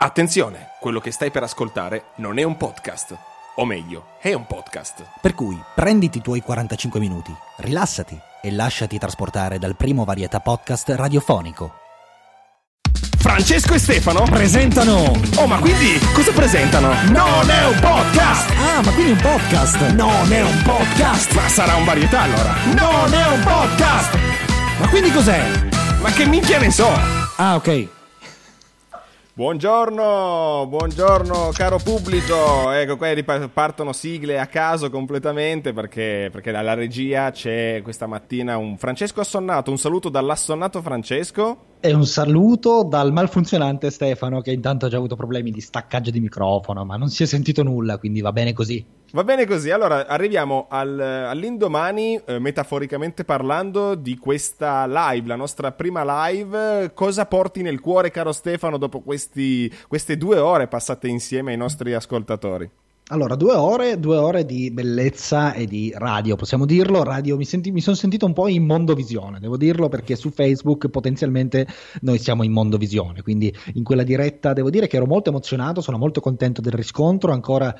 Attenzione, quello che stai per ascoltare non è un podcast. O meglio, è un podcast. Per cui prenditi i tuoi 45 minuti, rilassati e lasciati trasportare dal primo varietà podcast radiofonico. Francesco e Stefano? Presentano! Oh, ma quindi cosa presentano? Non è un podcast! Ah, ma quindi è un podcast! Non è un podcast! Ma sarà un varietà allora? Non è un podcast! Ma quindi cos'è? Ma che minchia ne so? Ah, ok. Buongiorno, buongiorno caro pubblico, ecco qua partono sigle a caso completamente perché, perché dalla regia c'è questa mattina un Francesco assonnato, un saluto dall'assonnato Francesco. E un saluto dal malfunzionante Stefano che intanto ha già avuto problemi di staccaggio di microfono ma non si è sentito nulla quindi va bene così. Va bene così, allora arriviamo al, all'indomani, eh, metaforicamente parlando, di questa live, la nostra prima live. Cosa porti nel cuore, caro Stefano, dopo questi, queste due ore passate insieme ai nostri ascoltatori? Allora, due ore, due ore di bellezza e di radio, possiamo dirlo. Radio, mi, senti, mi sono sentito un po' in mondovisione, devo dirlo, perché su Facebook potenzialmente noi siamo in mondovisione. Quindi in quella diretta devo dire che ero molto emozionato, sono molto contento del riscontro. Ancora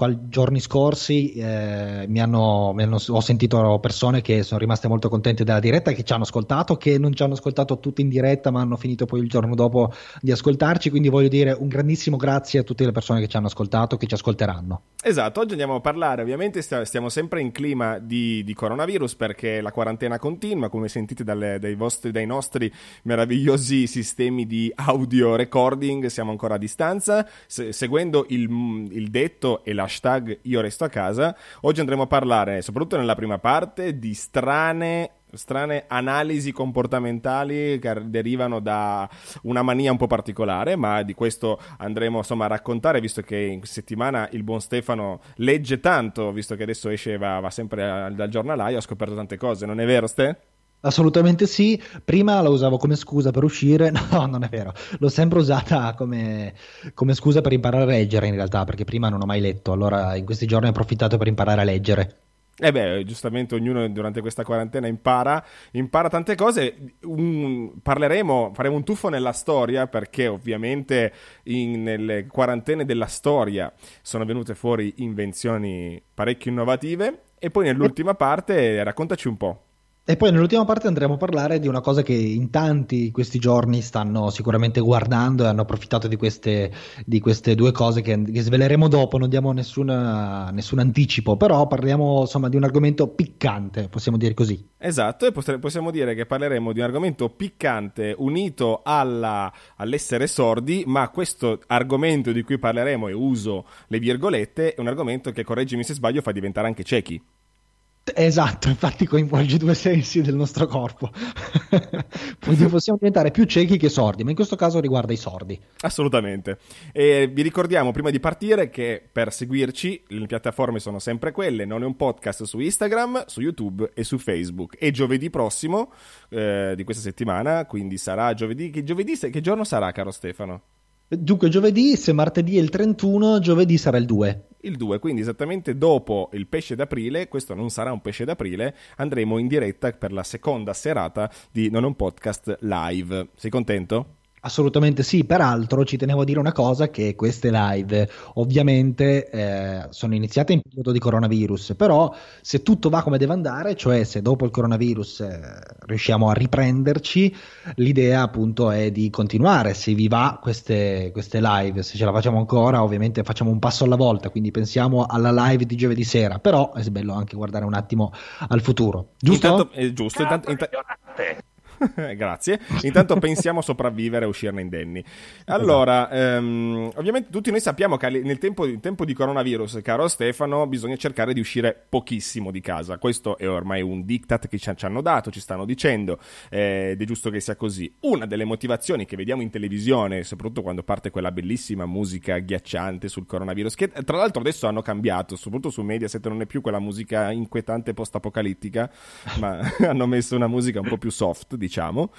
qual- giorni scorsi eh, mi hanno, mi hanno, ho sentito persone che sono rimaste molto contente della diretta, che ci hanno ascoltato, che non ci hanno ascoltato tutti in diretta, ma hanno finito poi il giorno dopo di ascoltarci. Quindi voglio dire un grandissimo grazie a tutte le persone che ci hanno ascoltato, che ci ascolteranno. Esatto, oggi andiamo a parlare, ovviamente stiamo sempre in clima di, di coronavirus perché la quarantena continua, come sentite dalle, dai, vostri, dai nostri meravigliosi sistemi di audio recording, siamo ancora a distanza, se, seguendo il, il detto e l'hashtag io resto a casa, oggi andremo a parlare, soprattutto nella prima parte, di strane strane analisi comportamentali che derivano da una mania un po' particolare, ma di questo andremo insomma a raccontare, visto che in settimana il buon Stefano legge tanto, visto che adesso esce va, va sempre dal giornalaio, ha scoperto tante cose, non è vero Ste? Assolutamente sì, prima la usavo come scusa per uscire, no, non è vero, l'ho sempre usata come, come, scusa per imparare a leggere in realtà, perché prima non ho mai letto, allora in questi giorni ho approfittato per imparare a leggere. Eh beh, giustamente ognuno durante questa quarantena impara, impara tante cose. Un, parleremo, faremo un tuffo nella storia perché ovviamente in, nelle quarantene della storia sono venute fuori invenzioni parecchio innovative. E poi nell'ultima parte raccontaci un po'. E poi nell'ultima parte andremo a parlare di una cosa che in tanti questi giorni stanno sicuramente guardando e hanno approfittato di queste, di queste due cose che, che, sveleremo dopo, non diamo nessuna, nessun anticipo, però parliamo insomma di un argomento piccante, possiamo dire così. Esatto, e possiamo dire che parleremo di un argomento piccante unito alla, all'essere sordi, ma questo argomento di cui parleremo e uso le virgolette è un argomento che, correggimi se sbaglio, fa diventare anche ciechi. Esatto, infatti coinvolge due sensi del nostro corpo. Quindi possiamo diventare più ciechi che sordi, ma in questo caso riguarda i sordi. Assolutamente. E vi ricordiamo prima di partire che per seguirci le piattaforme sono sempre quelle, non è un podcast su Instagram, su YouTube e su Facebook. E giovedì prossimo eh, di questa settimana, quindi sarà giovedì, che, giovedì, che giorno sarà caro Stefano? Dunque, giovedì, se martedì è il 31, giovedì sarà il 2. Il 2, quindi esattamente dopo il pesce d'aprile, questo non sarà un pesce d'aprile, andremo in diretta per la seconda serata di Non un podcast live. Sei contento? Assolutamente sì, peraltro ci tenevo a dire una cosa che queste live ovviamente eh, sono iniziate in periodo di coronavirus, però se tutto va come deve andare, cioè se dopo il coronavirus eh, riusciamo a riprenderci, l'idea appunto è di continuare, se vi va queste, queste live, se ce la facciamo ancora ovviamente facciamo un passo alla volta, quindi pensiamo alla live di giovedì sera, però è bello anche guardare un attimo al futuro. Giusto? Intanto, eh, giusto, intanto, intanto... Grazie. Intanto pensiamo a sopravvivere e uscirne indenni. Allora, ehm, ovviamente tutti noi sappiamo che nel tempo, tempo di coronavirus, caro Stefano, bisogna cercare di uscire pochissimo di casa. Questo è ormai un diktat che ci, hanno dato, ci stanno dicendo, eh, ed è giusto che sia così. Una delle motivazioni che vediamo in televisione, soprattutto quando parte quella bellissima musica ghiacciante sul coronavirus, che tra l'altro adesso hanno cambiato, soprattutto su Mediaset non è più quella musica inquietante post-apocalittica, ma hanno messo una musica un po' più soft, diciamo diciamo.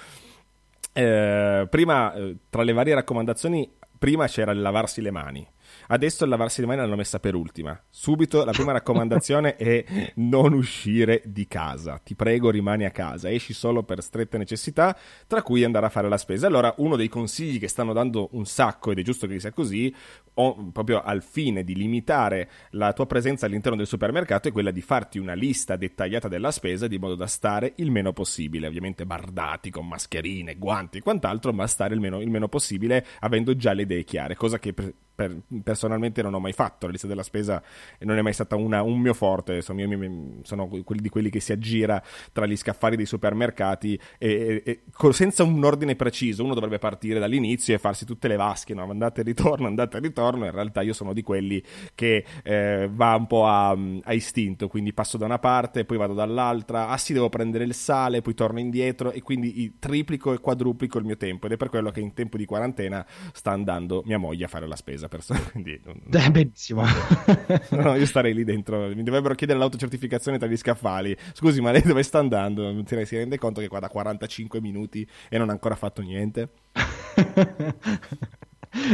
Eh, prima, eh, tra le varie raccomandazioni, prima c'era il lavarsi le mani. Adesso il lavarsi le mani l'hanno messa per ultima. Subito la prima raccomandazione è non uscire di casa. Ti prego, rimani a casa. Esci solo per strette necessità, tra cui andare a fare la spesa. Allora, uno dei consigli che stanno dando un sacco, ed è giusto che sia così, o, proprio al fine di limitare la tua presenza all'interno del supermercato, è quella di farti una lista dettagliata della spesa di modo da stare il meno possibile. Ovviamente bardati con mascherine, guanti e quant'altro, ma stare il meno, il meno possibile avendo già le idee chiare, cosa che per, per, personalmente non ho mai fatto. La lista della spesa non è mai stata una, un mio forte. Sono, io, sono quelli di quelli che si aggira tra gli scaffali dei supermercati e, e, e, senza un ordine preciso. Uno dovrebbe partire dall'inizio e farsi tutte le vasche, no? andate e ritorno, andate e ritorno. In realtà io sono di quelli che eh, va un po' a, a, istinto, quindi passo da una parte, poi vado dall'altra. Ah sì, devo prendere il sale, poi torno indietro e quindi triplico e quadruplico il mio tempo. Ed è per quello che in tempo di quarantena sta andando mia moglie a fare la spesa persona. Quindi non... eh, benissimo. no, io starei lì dentro. Mi dovrebbero chiedere l'autocertificazione tra gli scaffali. Scusi, ma lei dove sta andando? Si rende conto che qua da 45 minuti e non ha ancora fatto niente?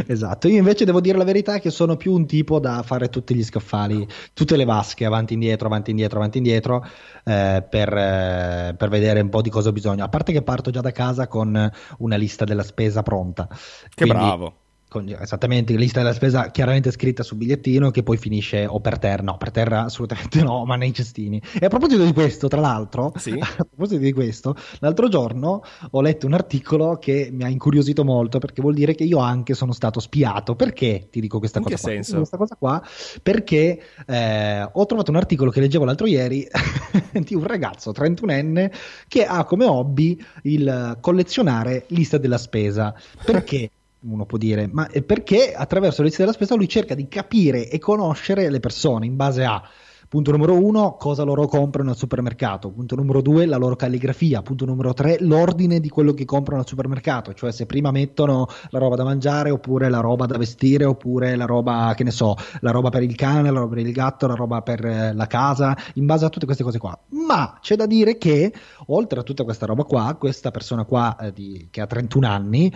Esatto, io invece devo dire la verità che sono più un tipo da fare tutti gli scaffali, tutte le vasche avanti e indietro, avanti e indietro, avanti e indietro eh, per, eh, per, vedere un po' di cosa ho bisogno. A parte che parto già da casa con una lista della spesa pronta. Che Quindi, bravo con, esattamente lista della spesa chiaramente scritta sul bigliettino che poi finisce o per terra, no, per terra assolutamente no, ma nei cestini. E a proposito di questo, tra l'altro, sì? a proposito di questo, l'altro giorno ho letto un articolo che mi ha incuriosito molto perché vuol dire che io anche sono stato spiato. Perché ti dico questa In cosa? Che qua? senso? Questa cosa qua perché eh, ho trovato un articolo che leggevo l'altro ieri di un ragazzo 31enne che ha come hobby il collezionare liste della spesa. Perché? Uno può dire, ma perché attraverso lista della spesa lui cerca di capire e conoscere le persone in base a Punto numero uno, cosa loro comprano al supermercato. Punto numero due, la loro calligrafia. Punto numero tre, l'ordine di quello che comprano al supermercato. Cioè se prima mettono la roba da mangiare, oppure la roba da vestire, oppure la roba, che ne so, la roba per il cane, la roba per il gatto, la roba per eh, la casa, in base a tutte queste cose qua. Ma c'è da dire che, oltre a tutta questa roba qua, questa persona qua eh, di, che ha 31 anni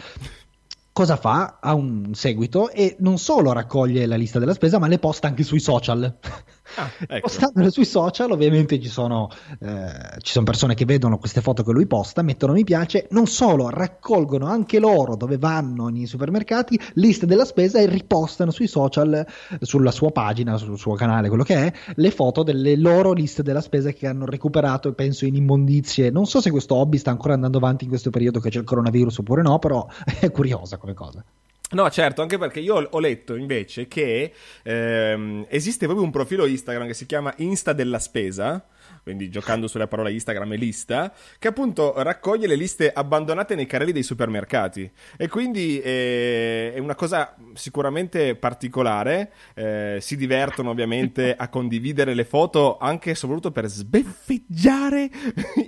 cosa fa? Ha un seguito e non solo raccoglie la lista della spesa, ma le posta anche sui social. Ah, ecco. Postandole sui social, ovviamente ci sono, eh, ci sono persone che vedono queste foto che lui posta, mettono mi piace, non solo raccolgono anche loro dove vanno nei supermercati, liste della spesa e ripostano sui social, sulla sua pagina, sul suo canale, quello che è, le foto delle loro liste della spesa che hanno recuperato, penso in immondizie. Non so se questo hobby sta ancora andando avanti in questo periodo che c'è il coronavirus oppure no, però è curiosa come cosa. No, certo, anche perché io ho letto invece che ehm, esiste proprio un profilo Instagram che si chiama Insta della spesa quindi giocando sulla parola Instagram e lista, che appunto raccoglie le liste abbandonate nei carrelli dei supermercati. E quindi eh, è una cosa sicuramente particolare. Eh, si divertono ovviamente a condividere le foto anche e soprattutto per sbeffeggiare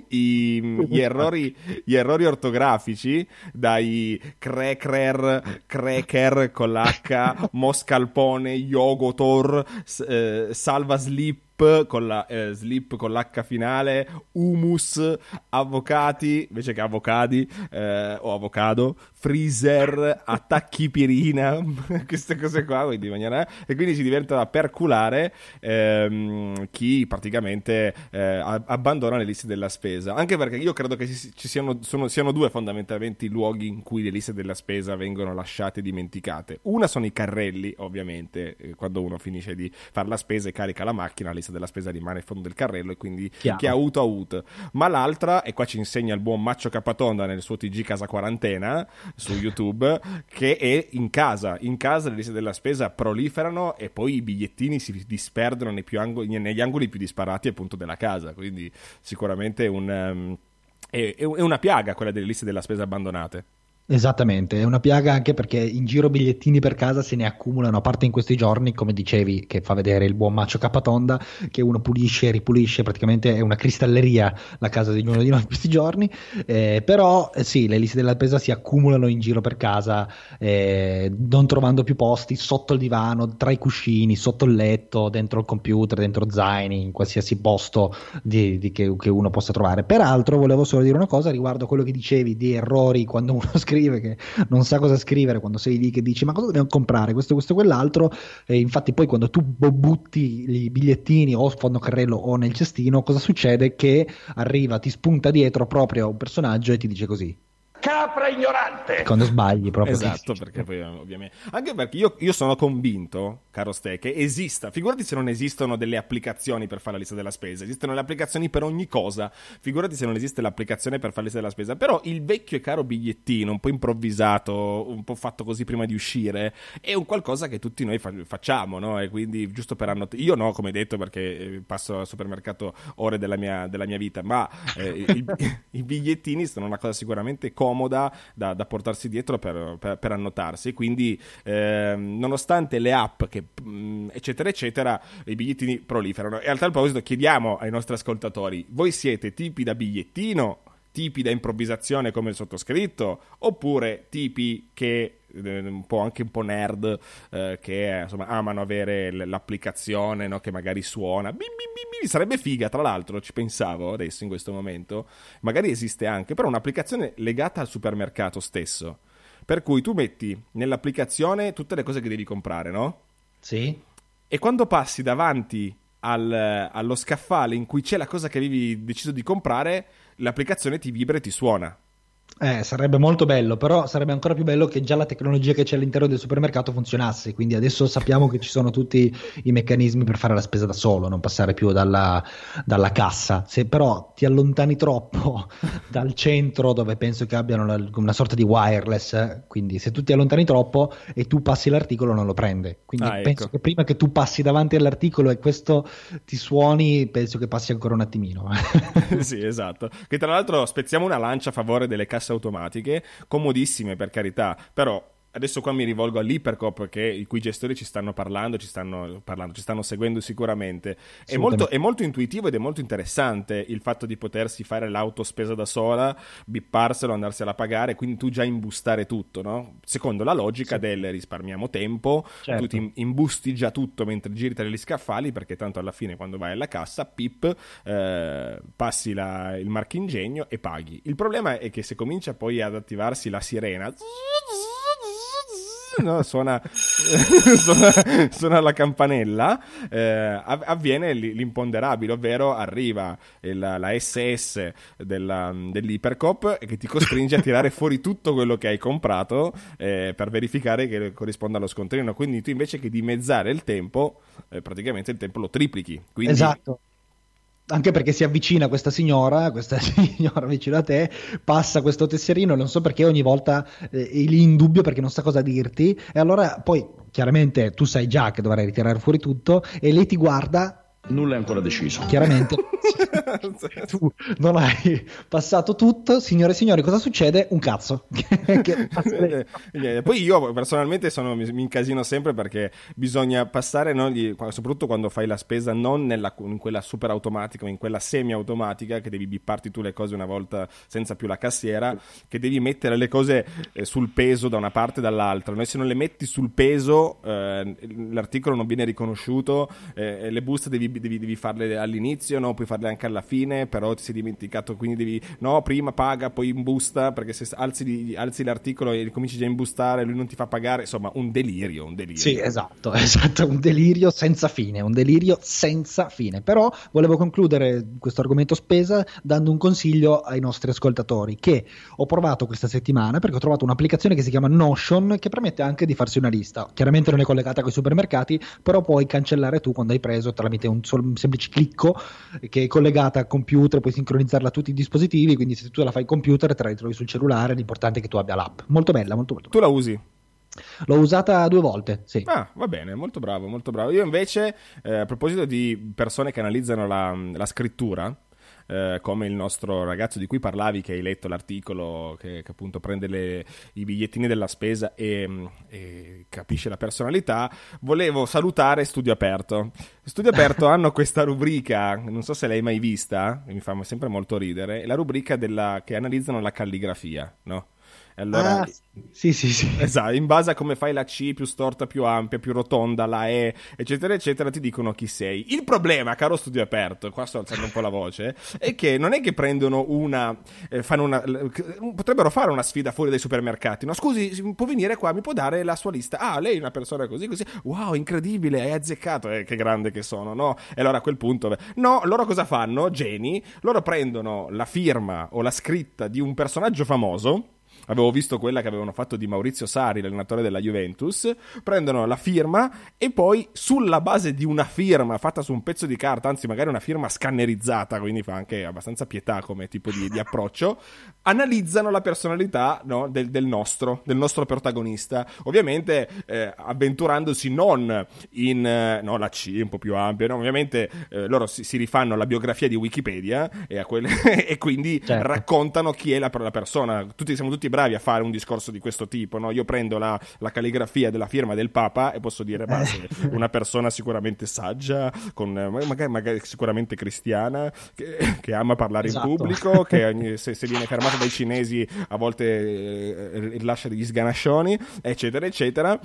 i, gli, errori, gli, errori, ortografici dai cracker, cracker con l'H, moscalpone, yogotor, eh, salva slip con la eh, slip con l'H finale, humus, avvocati invece che avvocadi eh, o avocado, freezer, attacchi pirina, queste cose qua, quindi maniera, e quindi si diventa perculare ehm, chi praticamente eh, abbandona le liste della spesa. Anche perché io credo che ci siano, sono, siano due fondamentalmente i luoghi in cui le liste della spesa vengono lasciate dimenticate. Una sono i carrelli, ovviamente, eh, quando uno finisce di fare la spesa e carica la macchina, la lista della spesa rimane in fondo del carrello e quindi Chiaro. chi ha avuto ha avuto. Ma l'altra, e qua ci insegna il buon Maccio Capatonda nel suo TG Casa Quarantena su YouTube, che è in casa. In casa le liste della spesa proliferano e poi i bigliettini si disperdono angoli, negli angoli più disparati appunto della casa. Quindi sicuramente un, um, è, è una piaga quella delle liste della spesa abbandonate. Esattamente, è una piaga anche perché in giro bigliettini per casa se ne accumulano, a parte in questi giorni, come dicevi, che fa vedere il buon Maccio Capatonda, che uno pulisce e ripulisce, praticamente è una cristalleria la casa di ognuno di noi in questi giorni, eh, però eh, sì, le liste della pesa si accumulano in giro per casa, eh, non trovando più posti, sotto il divano, tra i cuscini, sotto il letto, dentro il computer, dentro zaini, in qualsiasi posto di, di che, che, uno possa trovare. Peraltro volevo solo dire una cosa riguardo quello che dicevi di errori quando uno scrive scrive che non sa cosa scrivere quando sei lì che dici ma cosa dobbiamo comprare? Questo, questo, quell'altro. E infatti poi quando tu butti i bigliettini o fondo carrello o nel cestino cosa succede? Che arriva, ti spunta dietro proprio un personaggio e ti dice così capra ignorante. Quando sbagli proprio. Esatto, perché poi ovviamente... Anche perché io, io, sono convinto, caro Ste, che esista, figurati se non esistono delle applicazioni per fare la lista della spesa, esistono le applicazioni per ogni cosa, figurati se non esiste l'applicazione per fare la lista della spesa, però il vecchio e caro bigliettino, un po' improvvisato, un po' fatto così prima di uscire, è un qualcosa che tutti noi fa- facciamo, no? E quindi giusto per annotare... Io no, come detto, perché eh, passo al supermercato ore della mia, della mia vita, ma eh, i, i bigliettini sono una cosa sicuramente comoda comoda da, da portarsi dietro per, per, per annotarsi. Quindi, eh, nonostante le app, che, mm, eccetera, eccetera, i bigliettini proliferano. E a tal proposito, chiediamo ai nostri ascoltatori: voi siete tipi da bigliettino? tipi da improvvisazione come il sottoscritto, oppure tipi che un po' anche un po' nerd eh, che insomma amano avere l'applicazione no? che magari suona bim, bim, bim, sarebbe figa tra l'altro ci pensavo adesso in questo momento magari esiste anche però un'applicazione legata al supermercato stesso per cui tu metti nell'applicazione tutte le cose che devi comprare no? sì e quando passi davanti al, allo scaffale in cui c'è la cosa che avevi deciso di comprare l'applicazione ti vibra e ti suona eh, sarebbe molto bello, però sarebbe ancora più bello che già la tecnologia che c'è all'interno del supermercato funzionasse. Quindi adesso sappiamo che ci sono tutti i meccanismi per fare la spesa da solo, non passare più dalla, dalla cassa. Se però ti allontani troppo dal centro, dove penso che abbiano la, una sorta di wireless, quindi se tu ti allontani troppo e tu passi l'articolo, non lo prende. Quindi ah, penso ecco. che prima che tu passi davanti all'articolo e questo ti suoni, penso che passi ancora un attimino. sì, esatto. Che tra l'altro spezziamo una lancia a favore delle casse automatiche, comodissime per carità, però adesso qua mi rivolgo all'Ipercop che i cui gestori ci stanno parlando, ci stanno, parlando, ci stanno seguendo sicuramente. È molto, è molto, intuitivo ed è molto interessante il fatto di potersi fare l'auto spesa da sola, bipparselo, andarsela a pagare, quindi tu già imbustare tutto, no? Secondo la logica sì. del risparmiamo tempo, certo. tu ti imbusti già tutto mentre giri tra gli scaffali, perché tanto alla fine quando vai alla cassa, pip, eh, passi la, il marchingegno e paghi. Il problema è che se comincia poi ad attivarsi la sirena no? suona, suona, suona, la campanella, eh, avviene l'imponderabile, ovvero arriva il, la SS della, dell'Ipercop che ti costringe a tirare fuori tutto quello che hai comprato eh, per verificare che corrisponda allo scontrino. Quindi tu invece che dimezzare il tempo, eh, praticamente il tempo lo triplichi. Quindi, esatto anche perché si avvicina questa signora, questa signora vicino a te, passa questo tesserino non so perché ogni volta eh, è lì in dubbio perché non sa cosa dirti e allora poi chiaramente tu sai già che dovrai ritirare fuori tutto e lei ti guarda Nulla è ancora deciso. Chiaramente tu non hai passato tutto, signore e signori, cosa succede? Un cazzo. Poi io personalmente sono, mi, mi, incasino sempre perché bisogna passare, no, gli, soprattutto quando fai la spesa, non nella, in quella super automatica o in quella semi automatica che devi bipparti tu le cose una volta senza più la cassiera, che devi mettere le cose eh, sul peso da una parte e dall'altra. Noi se non le metti sul peso eh, l'articolo non viene riconosciuto, eh, le buste devi devi, devi, farle all'inizio, no? puoi farle anche alla fine, però ti sei dimenticato, quindi devi, no, prima paga, poi imbusta, perché se alzi, alzi l'articolo e cominci già a imbustare, lui non ti fa pagare, insomma, un delirio, un delirio. Sì, esatto, esatto, un delirio senza fine, un delirio senza fine. Però volevo concludere questo argomento spesa dando un consiglio ai nostri ascoltatori che ho provato questa settimana perché ho trovato un'applicazione che si chiama Notion che permette anche di farsi una lista. Chiaramente non è collegata con i supermercati, però puoi cancellare tu quando hai preso tramite un un semplice clicco che è collegata al computer, puoi sincronizzarla a tutti i dispositivi, quindi se tu la fai computer te la ritrovi sul cellulare, l'importante è che tu abbia l'app. Molto bella, molto, molto Tu la usi? L'ho usata due volte, sì. Ah, va bene, molto bravo, molto bravo. Io invece, eh, a proposito di persone che analizzano la, la scrittura, eh, come il nostro ragazzo di cui parlavi, che hai letto l'articolo, che, che appunto prende le, i bigliettini della spesa e, e, capisce la personalità, volevo salutare Studio Aperto. Studio Aperto hanno questa rubrica, non so se l'hai mai vista, mi fa sempre molto ridere, la rubrica della, che analizzano la calligrafia, no? Allora, ah, sì, sì, sì. Esatto, in base a come fai la C più storta, più ampia, più rotonda, la E, eccetera, eccetera, ti dicono chi sei. Il problema, caro studio aperto, qua sto alzando un po' la voce, è che non è che prendono una, eh, fanno una, potrebbero fare una sfida fuori dai supermercati, no? Scusi, può venire qua, mi può dare la sua lista? Ah, lei è una persona così, così, wow, incredibile, hai azzeccato, eh, che grande che sono, no? E allora a quel punto, no, loro cosa fanno? Geni, loro prendono la firma o la scritta di un personaggio famoso, avevo visto quella che avevano fatto di Maurizio Sari, l'allenatore della Juventus, prendono la firma e poi sulla base di una firma fatta su un pezzo di carta, anzi magari una firma scannerizzata, quindi fa anche abbastanza pietà come tipo di, di approccio, analizzano la personalità no, del, del, nostro, del nostro protagonista, ovviamente eh, avventurandosi non in eh, no, la C, un po' più ampia, no? ovviamente eh, loro si, si, rifanno alla biografia di Wikipedia e, quelle, e quindi certo. raccontano chi è la, la persona, tutti, siamo tutti bravi a fare un discorso di questo tipo. No? Io prendo la, la, calligrafia della firma del Papa e posso dire, ma una persona sicuramente saggia, con, magari, magari sicuramente cristiana, che, che ama parlare esatto. in pubblico, che se, se, viene fermato dai cinesi a volte eh, rilascia degli sganascioni, eccetera, eccetera.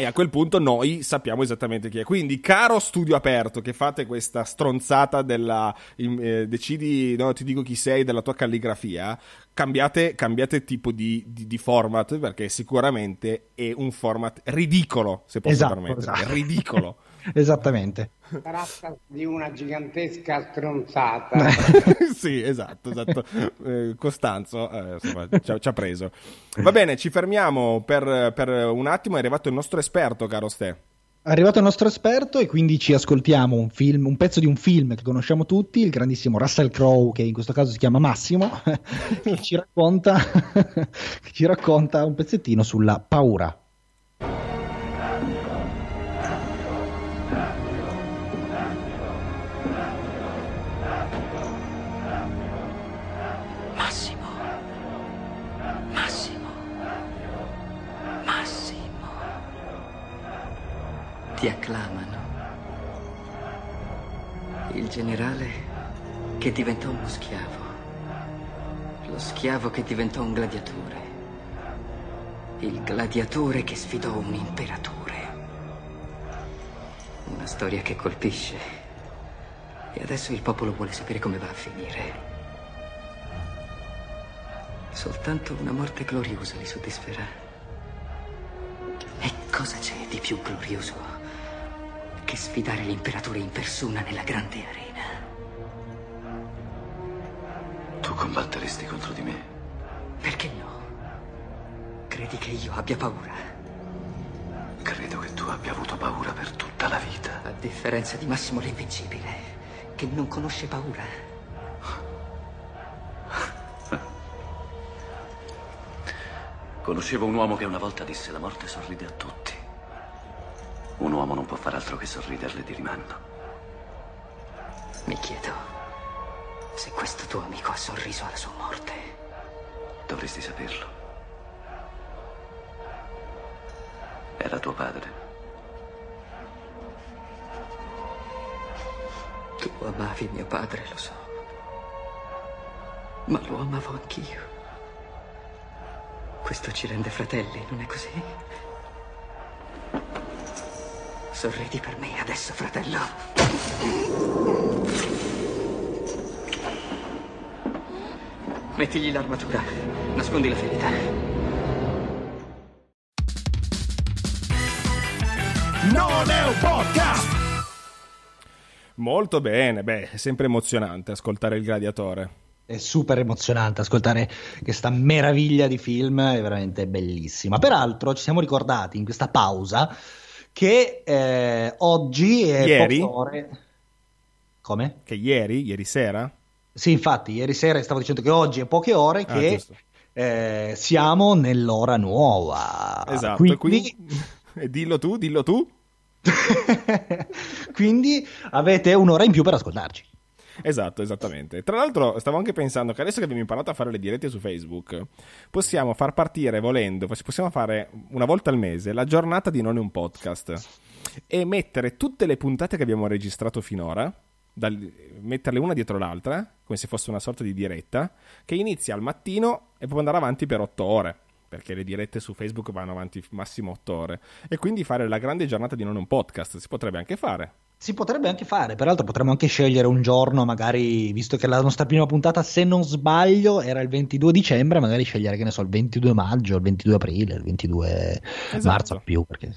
E a quel punto noi sappiamo esattamente chi è. Quindi, caro studio aperto, che fate questa stronzata della. Eh, decidi, no, ti dico chi sei, della tua calligrafia. Cambiate, cambiate tipo di, di, di, format perché sicuramente è un format ridicolo, se posso esatto, permettere. Esatto. Ridicolo. Esattamente. Tratta di una gigantesca stronzata. sì, esatto, esatto. Eh, Costanzo eh, insomma, ci, ha, ci, ha, preso. Va bene, ci fermiamo per, per, un attimo. È arrivato il nostro esperto, caro Ste. Arrivato il nostro esperto e quindi ci ascoltiamo un, film, un pezzo di un film che conosciamo tutti, il grandissimo Russell Crowe, che in questo caso si chiama Massimo, che ci racconta, che ci racconta un pezzettino sulla paura. Il generale che diventò uno schiavo. Lo schiavo che diventò un gladiatore. Il gladiatore che sfidò un imperatore. Una storia che colpisce. E adesso il popolo vuole sapere come va a finire. Soltanto una morte gloriosa li soddisferà. E cosa c'è di più glorioso che sfidare l'imperatore in persona nella grande arena. Tu combatteresti contro di me? Perché no? Credi che io abbia paura? Credo che tu abbia avuto paura per tutta la vita. A differenza di Massimo l'Invincibile, che non conosce paura. Conoscevo un uomo che una volta disse la morte sorride a tutti. Un uomo non può fare altro che sorriderle di rimando. Mi chiedo se questo tuo amico ha sorriso alla sua morte. Dovresti saperlo. Era tuo padre. Tu amavi mio padre, lo so. Ma lo amavo anch'io. Questo ci rende fratelli, non è così? Sorridi per me adesso, fratello. Mettigli l'armatura. Nascondi la ferita. Non è un podcast! Molto bene, beh, è sempre emozionante ascoltare il gladiatore. È super emozionante ascoltare questa meraviglia di film, è veramente bellissima. Peraltro ci siamo ricordati in questa pausa che eh, oggi è ieri? ore... Come? Che ieri, ieri sera? Sì, infatti, ieri sera stavo dicendo che oggi è poche ore ah, che eh, siamo nell'ora nuova. Esatto, quindi... quindi... dillo tu, dillo tu. quindi avete un'ora in più per ascoltarci. Esatto, esattamente. Tra l'altro, stavo anche pensando che adesso che abbiamo imparato a fare le dirette su Facebook, possiamo far partire volendo, possiamo fare una volta al mese la giornata di Non è un podcast e mettere tutte le puntate che abbiamo registrato finora, dal, metterle una dietro l'altra, come se fosse una sorta di diretta, che inizia al mattino e può andare avanti per otto ore perché le dirette su Facebook vanno avanti massimo otto ore e quindi fare la grande giornata di non un podcast si potrebbe anche fare si potrebbe anche fare, peraltro potremmo anche scegliere un giorno, magari, visto che la nostra prima puntata, se non sbaglio, era il 22 dicembre, magari scegliere, che ne so, il 22 maggio, il 22 aprile, il 22 esatto. marzo più, perché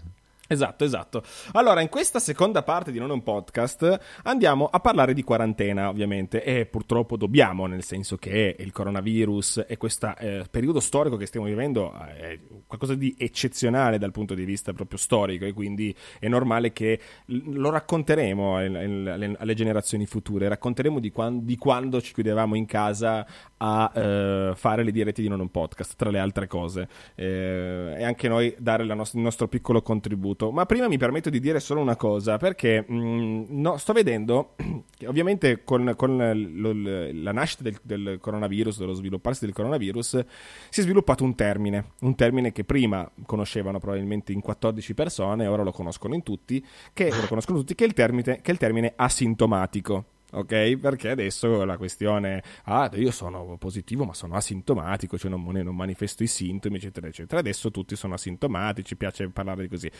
Esatto, esatto. Allora, in questa seconda parte di Non un podcast andiamo a parlare di quarantena, ovviamente, e purtroppo dobbiamo, nel senso che il coronavirus e questo eh, periodo storico che stiamo vivendo eh, è qualcosa di eccezionale dal punto di vista proprio storico e quindi è normale che lo racconteremo alle, generazioni future, racconteremo di quando, di quando, ci chiudevamo in casa a eh, fare le dirette di Non un podcast, tra le altre cose, eh, e anche noi dare nost- il nostro piccolo contributo tutto, ma prima mi permetto di dire solo una cosa, perché mh, mm, no, sto vedendo, ovviamente con, con lo, la nascita del, del, coronavirus, dello svilupparsi del coronavirus, si è sviluppato un termine, un termine che prima conoscevano probabilmente in 14 persone, ora lo conoscono in tutti, che, lo conoscono tutti, che è il termine, che è il termine asintomatico ok? Perché adesso la questione, ah, io sono positivo ma sono asintomatico, cioè non, non, manifesto i sintomi, eccetera, eccetera. Adesso tutti sono asintomatici, piace parlare di così.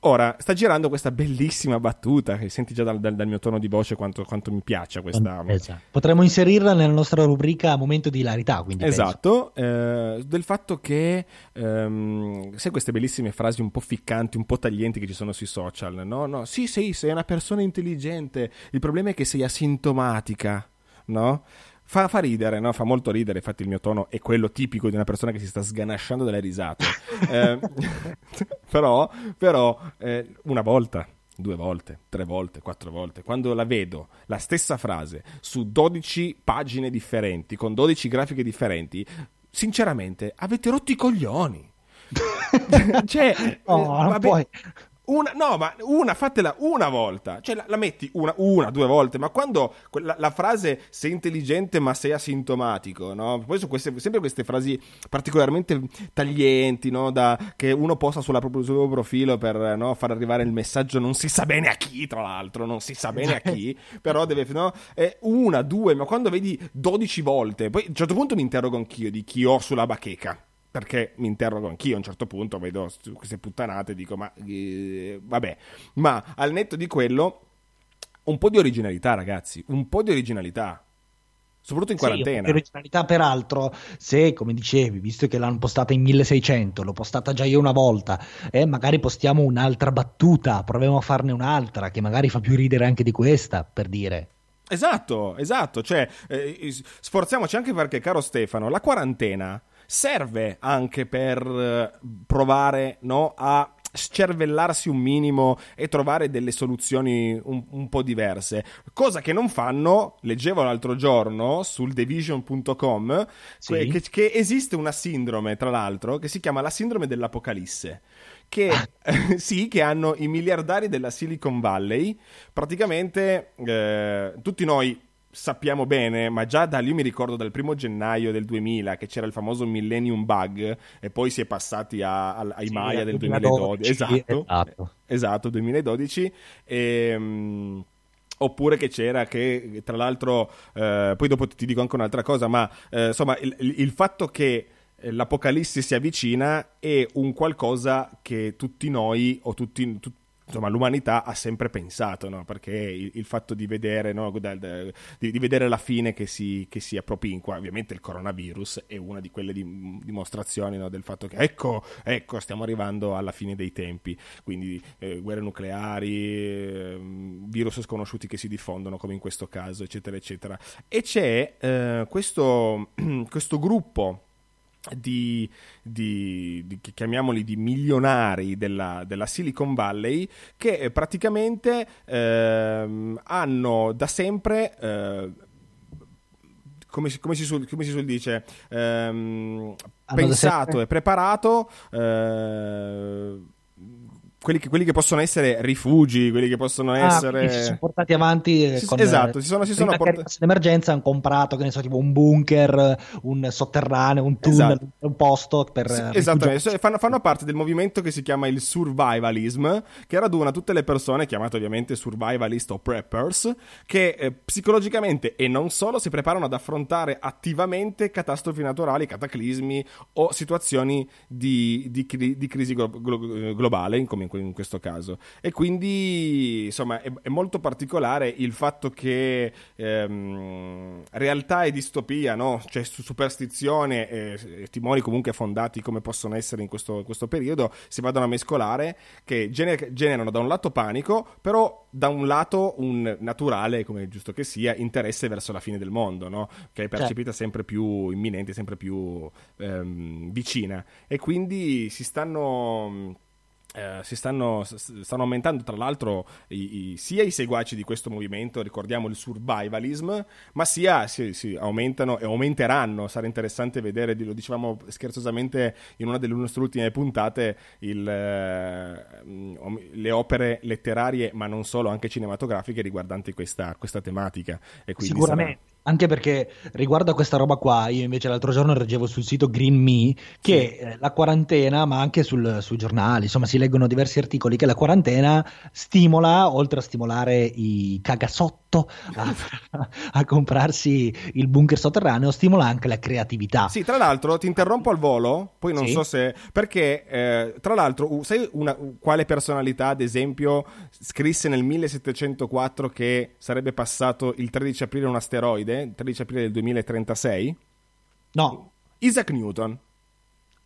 Ora, sta girando questa bellissima battuta, che senti già dal, dal, dal mio tono di voce quanto, quanto mi piace questa... Esatto. Potremmo inserirla nella nostra rubrica Momento di Hilarità, quindi Esatto, eh, del fatto che, ehm, sai queste bellissime frasi un po' ficcanti, un po' taglienti che ci sono sui social, no? No, sì, sì, sei una persona intelligente, il problema è che sei asintomatica sintomatica, no? Fa, fa, ridere, no? fa molto ridere, infatti il mio tono è quello tipico di una persona che si sta sganasciando dalle risate. eh, però, però eh, una volta, due volte, tre volte, quattro volte, quando la vedo, la stessa frase, su 12 pagine differenti, con 12 grafiche differenti, sinceramente avete rotto i coglioni. cioè, oh, eh, vabbè. Una, no, ma una, fatela una volta. Cioè, la, la metti una, una, due volte. Ma quando la, la, frase sei intelligente ma sei asintomatico, no? Poi sono queste, sempre queste frasi particolarmente taglienti, no? Da, che uno posta sulla sul proprio profilo per no? far arrivare il messaggio. Non si sa bene a chi, tra l'altro, non si sa bene a chi. però deve, no? È una, due, ma quando vedi 12 volte. Poi a un certo punto mi interrogo anch'io di chi ho sulla bacheca perché mi interrogo anch'io a un certo punto, vedo queste puttanate e dico ma eh, vabbè, ma al netto di quello un po' di originalità ragazzi, un po' di originalità. Soprattutto in sì, quarantena. Di originalità, peraltro, se come dicevi, visto che l'hanno postata in 1600, l'ho postata già io una volta, eh, magari postiamo un'altra battuta, proviamo a farne un'altra che magari fa più ridere anche di questa, per dire. Esatto, esatto, cioè eh, sforziamoci anche perché, caro Stefano, la quarantena serve anche per eh, provare no, a scervellarsi un minimo e trovare delle soluzioni un, un, po' diverse, cosa che non fanno, leggevo l'altro giorno sul division.com sì. che, che, esiste una sindrome, tra l'altro, che si chiama la sindrome dell'apocalisse. Che, sì, che hanno i miliardari della Silicon Valley. Praticamente eh, tutti noi sappiamo bene, ma già da lì mi ricordo dal primo gennaio del 2000 che c'era il famoso Millennium Bug e poi si è passati a, a, ai sì, Maya del 2012. 2012. Esatto, esatto. esatto, 2012. E, um, oppure che c'era che tra l'altro eh, poi dopo ti dico anche un'altra cosa ma eh, insomma il, il, fatto che eh, l'apocalisse si avvicina è un qualcosa che tutti noi o tutti, tutti insomma, l'umanità ha sempre pensato, no? perché il, il, fatto di vedere, no? da, da, di, di vedere, la fine che si, che si appropinqua, ovviamente il coronavirus è una di quelle di, dimostrazioni no? del fatto che ecco, ecco, stiamo arrivando alla fine dei tempi, quindi eh, guerre nucleari, eh, virus sconosciuti che si diffondono come in questo caso, eccetera, eccetera. E c'è eh, questo, questo gruppo di, di, di, chiamiamoli di milionari della, della Silicon Valley che eh, praticamente eh, hanno da sempre eh, come, come, si, come, si, suol dice ehm, pensato e preparato eh, quelli, che, quelli che possono essere rifugi, quelli che possono Ah, essere... si sono portati avanti Si- con, esatto, si sono- si sono che port- arrivasse l'emergenza hanno comprato che ne so tipo un bunker un sotterraneo un tunnel Esatto. un posto per Sì, esattamente, fanno, fanno parte del movimento che si chiama il survivalism, che raduna tutte le persone, chiamate ovviamente survivalist o preppers, che eh, psicologicamente e non solo si preparano ad affrontare attivamente catastrofi naturali, cataclismi o situazioni di, di di crisi glo- glo- globale, in- come in, in questo caso. E quindi, insomma, è, è molto particolare il fatto che ehm, realtà e distopia, no? Cioè su superstizione e, e timori comunque fondati come possono essere in questo, in questo periodo, si vadano a mescolare, che gener- generano da un lato panico, però da un lato un naturale, come giusto che sia, interesse verso la fine del mondo, no? Che è percepita sempre più imminente, sempre più ehm, vicina. E quindi si stanno... eh, si stanno, stanno aumentando tra l'altro i- i- sia i seguaci di questo movimento, ricordiamo il survivalism, ma sia si, si aumentano e aumenteranno. Sarà interessante vedere, lo dicevamo scherzosamente in una delle nostre ultime puntate, il, mm, le opere letterarie, ma non solo, anche cinematografiche riguardanti questa, questa tematica. Sicuramente. Anche perché riguardo a questa roba qua, io invece l'altro giorno leggevo sul sito Green Me che eh, la quarantena, ma anche sul- sui giornali, insomma, si leggono diversi articoli che la quarantena stimola, oltre a stimolare i cagasotto a, a comprarsi il bunker sotterraneo, stimola anche la creatività. Sì, tra l'altro ti interrompo al volo, poi non Sì. so se... Perché, eh, tra l'altro, sai una- quale personalità, ad esempio, scrisse nel 1704 che sarebbe passato il 13 aprile un asteroide, il 13 aprile del 2036? No, Isaac Newton.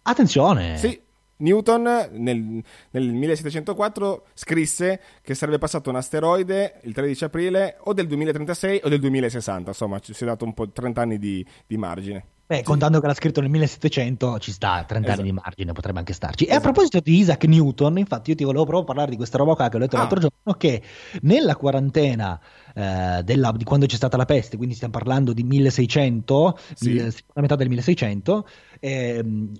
attenzione. Sì, Newton nel, nel 1704 scrisse che sarebbe passato un asteroide il 13 aprile o del 2036 o del 2060, insomma ci si è dato un po' 30 anni di, di margine. Beh, contando che l'ha scritto nel 1700 ci sta, 30 Esatto. anni di margine potrebbe anche starci. E a proposito di Isaac Newton, infatti io ti volevo proprio parlare di questa roba qua che ho letto Ah. l'altro giorno, che nella quarantena eh, della- di quando c'è stata la peste, quindi stiamo parlando di 1600, Sì. seconda metà del 1600, ehm,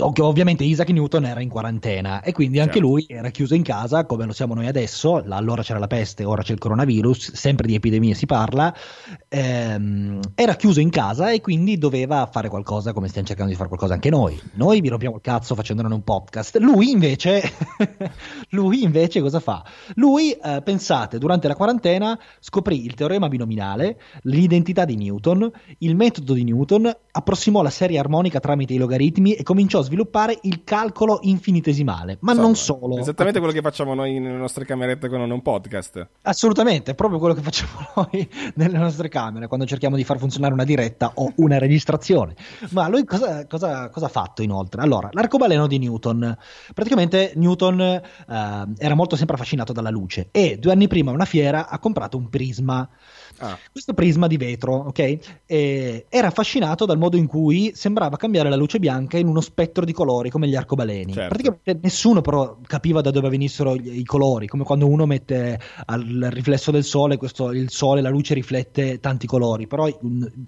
ovviamente Isaac Newton era in quarantena e quindi anche Certo. lui era chiuso in casa come lo siamo noi adesso, allora c'era la peste, ora c'è il coronavirus, sempre di epidemie si parla, ehm, era chiuso in casa e quindi doveva fare qualcosa come stiamo cercando di fare qualcosa anche noi. Noi vi rompiamo il cazzo facendone un podcast. Lui invece, lui invece cosa fa? Lui, eh, pensate, durante la quarantena scoprì il teorema binominale, l'identità di Newton, il metodo di Newton, approssimò la serie armonica tramite i logaritmi e cominciò a sviluppare il calcolo infinitesimale. Ma non Insomma, solo. Esattamente quello che facciamo noi nelle nostre camerette con un podcast. Assolutamente, è proprio quello che facciamo noi nelle nostre camere quando cerchiamo di far funzionare una diretta o una registrazione. Ma lui cosa, cosa- cosa ha fatto inoltre? Allora, l'arcobaleno di Newton. Praticamente Newton eh, era molto sempre affascinato dalla luce e due anni prima a una fiera ha comprato un prisma. Ah, Questo prisma di vetro, ok? E era affascinato dal modo in cui sembrava cambiare la luce bianca in uno spettro di colori come gli arcobaleni. Certo. Praticamente nessuno però capiva da dove venissero i colori, come quando uno mette al riflesso del sole, questo, il sole, la luce riflette tanti colori, però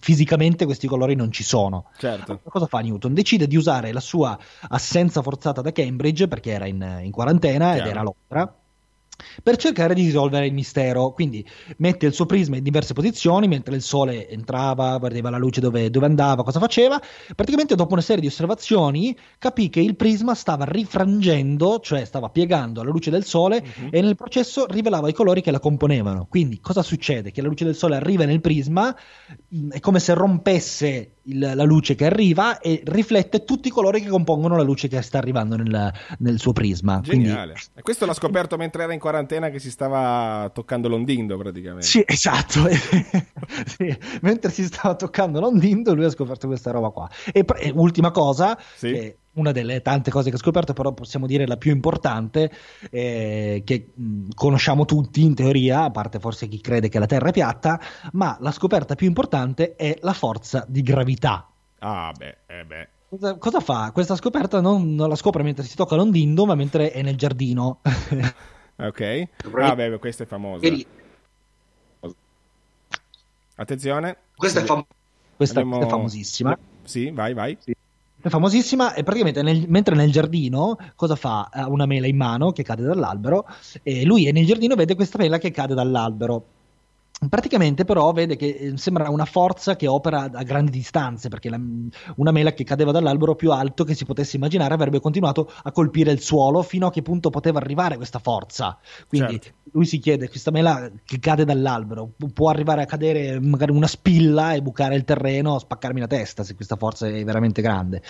fisicamente questi colori non ci sono. certo. Cosa fa Newton? Decide di usare la sua assenza forzata da Cambridge perché era in, in quarantena ed Chiaro. era a Londra. Per cercare di risolvere il mistero, quindi mette il suo prisma in diverse posizioni mentre il sole entrava, vedeva la luce dove, dove andava, cosa faceva. Praticamente, dopo una serie di osservazioni, capì che il prisma stava rifrangendo, cioè stava piegando alla luce del sole Mhm. e nel processo rivelava i colori che la componevano. Quindi, cosa succede? Che la luce del sole arriva nel prisma, mh, è come se rompesse il- la luce che arriva e riflette tutti i colori che compongono la luce che sta arrivando nel, nel suo prisma. Quindi- Geniale. E questo l'ha scoperto mentre era in quarantena che si stava toccando l'ondindo praticamente. Sì, esatto. Sì, Mentre si stava toccando l'ondindo, lui ha scoperto questa roba qua. E, e ultima cosa, Sì. che una delle tante cose che ha scoperto, però possiamo dire la più importante, eh, che mh, conosciamo tutti in teoria, a parte forse chi crede che la Terra è piatta, ma la scoperta più importante è la forza di gravità. Ah, beh, eh beh. Cosa, cosa fa? Questa scoperta non, non la scopre mentre si tocca l'ondindo, ma mentre è nel giardino. Ok. Ah, beh, questa è famosa. Attenzione. Questa è famosa. Questa Abbiamo- è famosissima. Sì, vai, vai. È famosissima e praticamente nel, mentre nel giardino cosa fa? Ha una mela in mano che cade dall'albero e lui è nel giardino vede questa mela che cade dall'albero Praticamente però vede che eh, sembra una forza che opera a grandi distanze, perché la, una mela che cadeva dall'albero più alto che si potesse immaginare avrebbe continuato a colpire il suolo fino a che punto poteva arrivare questa forza. Quindi certo. lui si chiede, questa mela che cade dall'albero può arrivare a cadere magari una spilla e bucare il terreno, spaccarmi la testa se questa forza è veramente grande.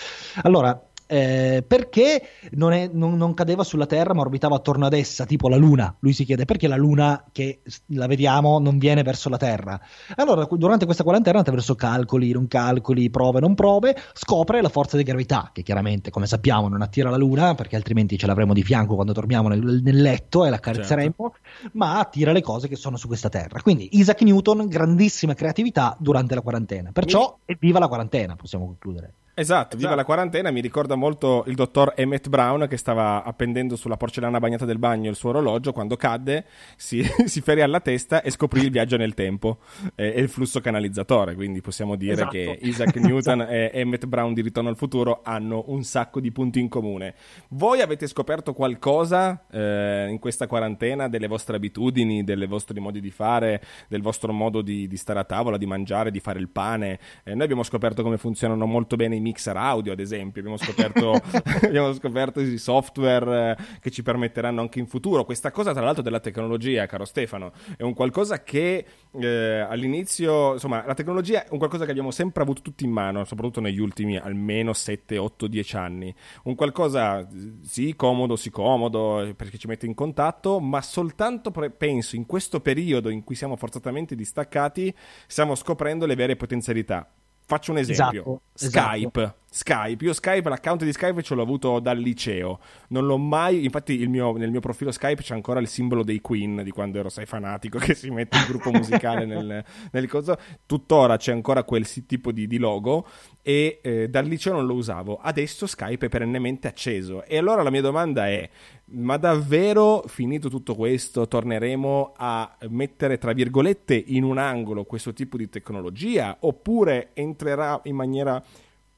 Allora, eh, perché non, è, non, non, cadeva sulla Terra ma orbitava attorno ad essa, tipo la Luna. Lui si chiede perché la Luna che la vediamo non viene verso la Terra. Allora, durante questa quarantena, attraverso calcoli, non calcoli, prove, non prove, scopre la forza di gravità, che chiaramente, come sappiamo, non attira la Luna perché altrimenti ce l'avremo di fianco quando dormiamo nel, nel letto e la carezzeremo, certo. ma attira le cose che sono su questa Terra. Quindi Isaac Newton, grandissima creatività durante la quarantena. Perciò, evviva la quarantena, possiamo concludere. Esatto, viva esatto. la quarantena, mi ricorda molto il dottor Emmett Brown che stava appendendo sulla porcellana bagnata del bagno il suo orologio quando cadde, si, si ferì alla testa e scoprì il viaggio nel tempo eh, e il flusso canalizzatore, quindi possiamo dire esatto. che Isaac Newton esatto. e Emmett Brown di Ritorno al futuro hanno un sacco di punti in comune. Voi avete scoperto qualcosa eh, in questa quarantena delle vostre abitudini, dei vostri modi di fare, del vostro modo di, di, stare a tavola, di mangiare, di fare il pane? Eh, noi abbiamo scoperto come funzionano molto bene i mixer audio, ad esempio. Abbiamo scoperto, abbiamo scoperto i software eh, che ci permetteranno anche in futuro. Questa cosa, tra l'altro, della tecnologia, caro Stefano, è un qualcosa che eh, all'inizio, insomma, la tecnologia è un qualcosa che abbiamo sempre avuto tutti in mano, soprattutto negli ultimi almeno 7, 8, 10 anni. Un qualcosa, sì, comodo, sì, comodo, perché ci mette in contatto, ma soltanto pre- penso in questo periodo in cui siamo forzatamente distaccati, stiamo scoprendo le vere potenzialità. Faccio un esempio. Esatto, Skype. Esatto. Skype. Io Skype, l'account di Skype ce l'ho avuto dal liceo. Non l'ho mai. Infatti, mio, nel mio profilo Skype c'è ancora il simbolo dei Queen di quando ero, sai, fanatico, che si mette il gruppo musicale nel, nel coso. Tuttora c'è ancora quel tipo di, di logo. E eh, dal liceo non lo usavo. Adesso Skype è perennemente acceso. E allora la mia domanda è: ma davvero finito tutto questo torneremo a mettere tra virgolette in un angolo questo tipo di tecnologia oppure entrerà in maniera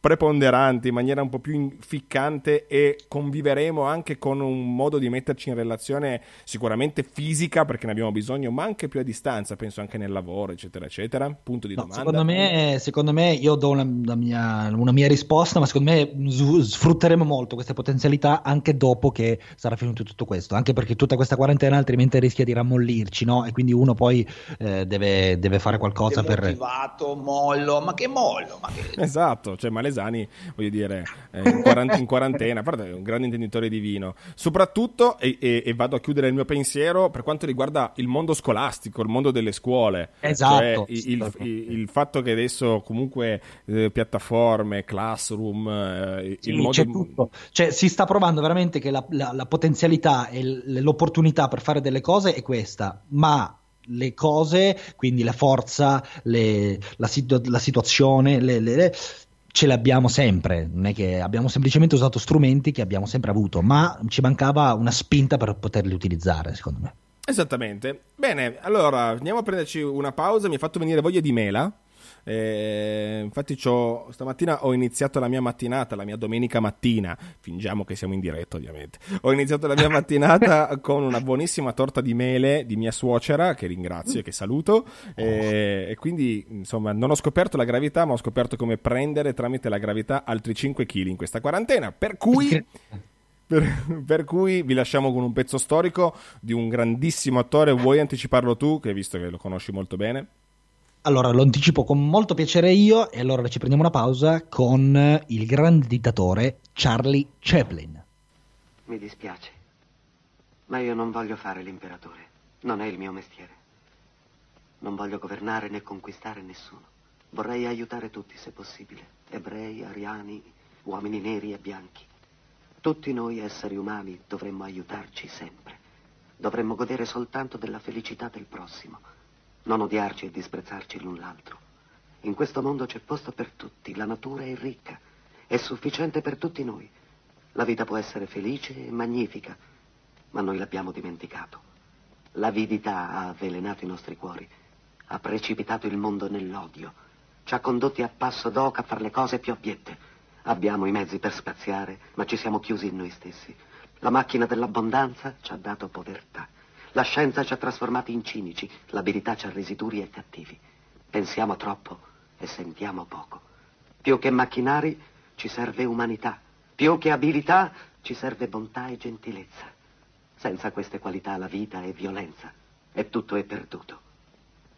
preponderante, in maniera un po' più ficcante e conviveremo anche con un modo di metterci in relazione sicuramente fisica perché ne abbiamo bisogno, ma anche più a distanza, penso anche nel lavoro, eccetera, eccetera. Punto di no, domanda. Secondo me, secondo me, io do una, una, mia, una, mia, risposta, ma secondo me sfrutteremo molto queste potenzialità anche dopo che sarà finito tutto questo, anche perché tutta questa quarantena altrimenti rischia di rammollirci, no? E quindi uno poi eh, deve, deve, fare qualcosa per... Motivato, mollo, ma che mollo? Ma che... Esatto, cioè, ma le Malesani, voglio dire, eh, in, quarant- in, quarantena, a parte è un grande intenditore di vino. Soprattutto, e, e, e, vado a chiudere il mio pensiero, per quanto riguarda il mondo scolastico, il mondo delle scuole. Esatto. Cioè, il, il, il, fatto che adesso comunque eh, piattaforme, classroom, eh, sì, il modo... C'è tutto. Cioè, si sta provando veramente che la, la, la potenzialità e l'opportunità per fare delle cose è questa, ma le cose, quindi la forza, le, la, situ- la, situazione, le, le, ce l'abbiamo sempre, non è che abbiamo semplicemente usato strumenti che abbiamo sempre avuto, ma ci mancava una spinta per poterli utilizzare, secondo me. Esattamente. Bene, allora andiamo a prenderci una pausa, mi ha fatto venire voglia di mela. Eh, infatti stamattina ho iniziato la mia mattinata, la mia domenica mattina, fingiamo che siamo in diretta ovviamente, ho iniziato la mia mattinata con una buonissima torta di mele di mia suocera, che ringrazio e che saluto, eh, e quindi insomma non ho scoperto la gravità, ma ho scoperto come prendere tramite la gravità altri 5 kg in questa quarantena, per cui... Per, per, cui vi lasciamo con un pezzo storico di un grandissimo attore. Vuoi anticiparlo tu, che visto che lo conosci molto bene? Allora lo anticipo con molto piacere io e allora ci prendiamo una pausa con il grande dittatore Charlie Chaplin. Mi dispiace, ma io non voglio fare l'imperatore. Non è il mio mestiere. Non voglio governare né conquistare nessuno. Vorrei aiutare tutti se possibile. Ebrei, ariani, uomini neri e bianchi. Tutti noi esseri umani dovremmo aiutarci sempre. Dovremmo godere soltanto della felicità del prossimo non odiarci e disprezzarci l'un l'altro. In questo mondo c'è posto per tutti, la natura è ricca, è sufficiente per tutti noi. La vita può essere felice e magnifica, ma noi l'abbiamo dimenticato. L'avidità ha avvelenato i nostri cuori, ha precipitato il mondo nell'odio, ci ha condotti a passo d'oca a fare le cose più abiette, Abbiamo i mezzi per spaziare, ma ci siamo chiusi in noi stessi. La macchina dell'abbondanza ci ha dato povertà. La scienza ci ha trasformati in cinici, l'abilità ci ha resi duri e cattivi. Pensiamo troppo e sentiamo poco. Più che macchinari ci serve umanità, più che abilità ci serve bontà e gentilezza. Senza queste qualità la vita è violenza e tutto è perduto.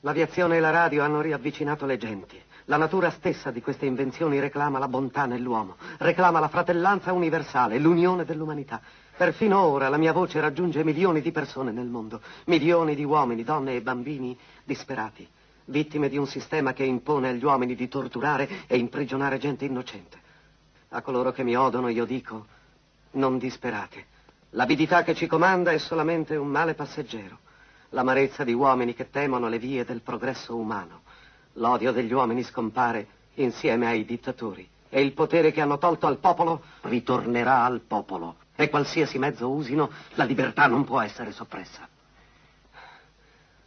L'aviazione e la radio hanno riavvicinato le genti. La natura stessa di queste invenzioni reclama la bontà nell'uomo, reclama la fratellanza universale, l'unione dell'umanità. Perfino ora la mia voce raggiunge milioni di persone nel mondo, milioni di uomini, donne e bambini disperati, vittime di un sistema che impone agli uomini di torturare e imprigionare gente innocente. A coloro che mi odono io dico, non disperate. L'avidità che ci comanda è solamente un male passeggero, l'amarezza di uomini che temono le vie del progresso umano. L'odio degli uomini scompare insieme ai dittatori e il potere che hanno tolto al popolo ritornerà al popolo. E qualsiasi mezzo usino, la libertà non può essere soppressa.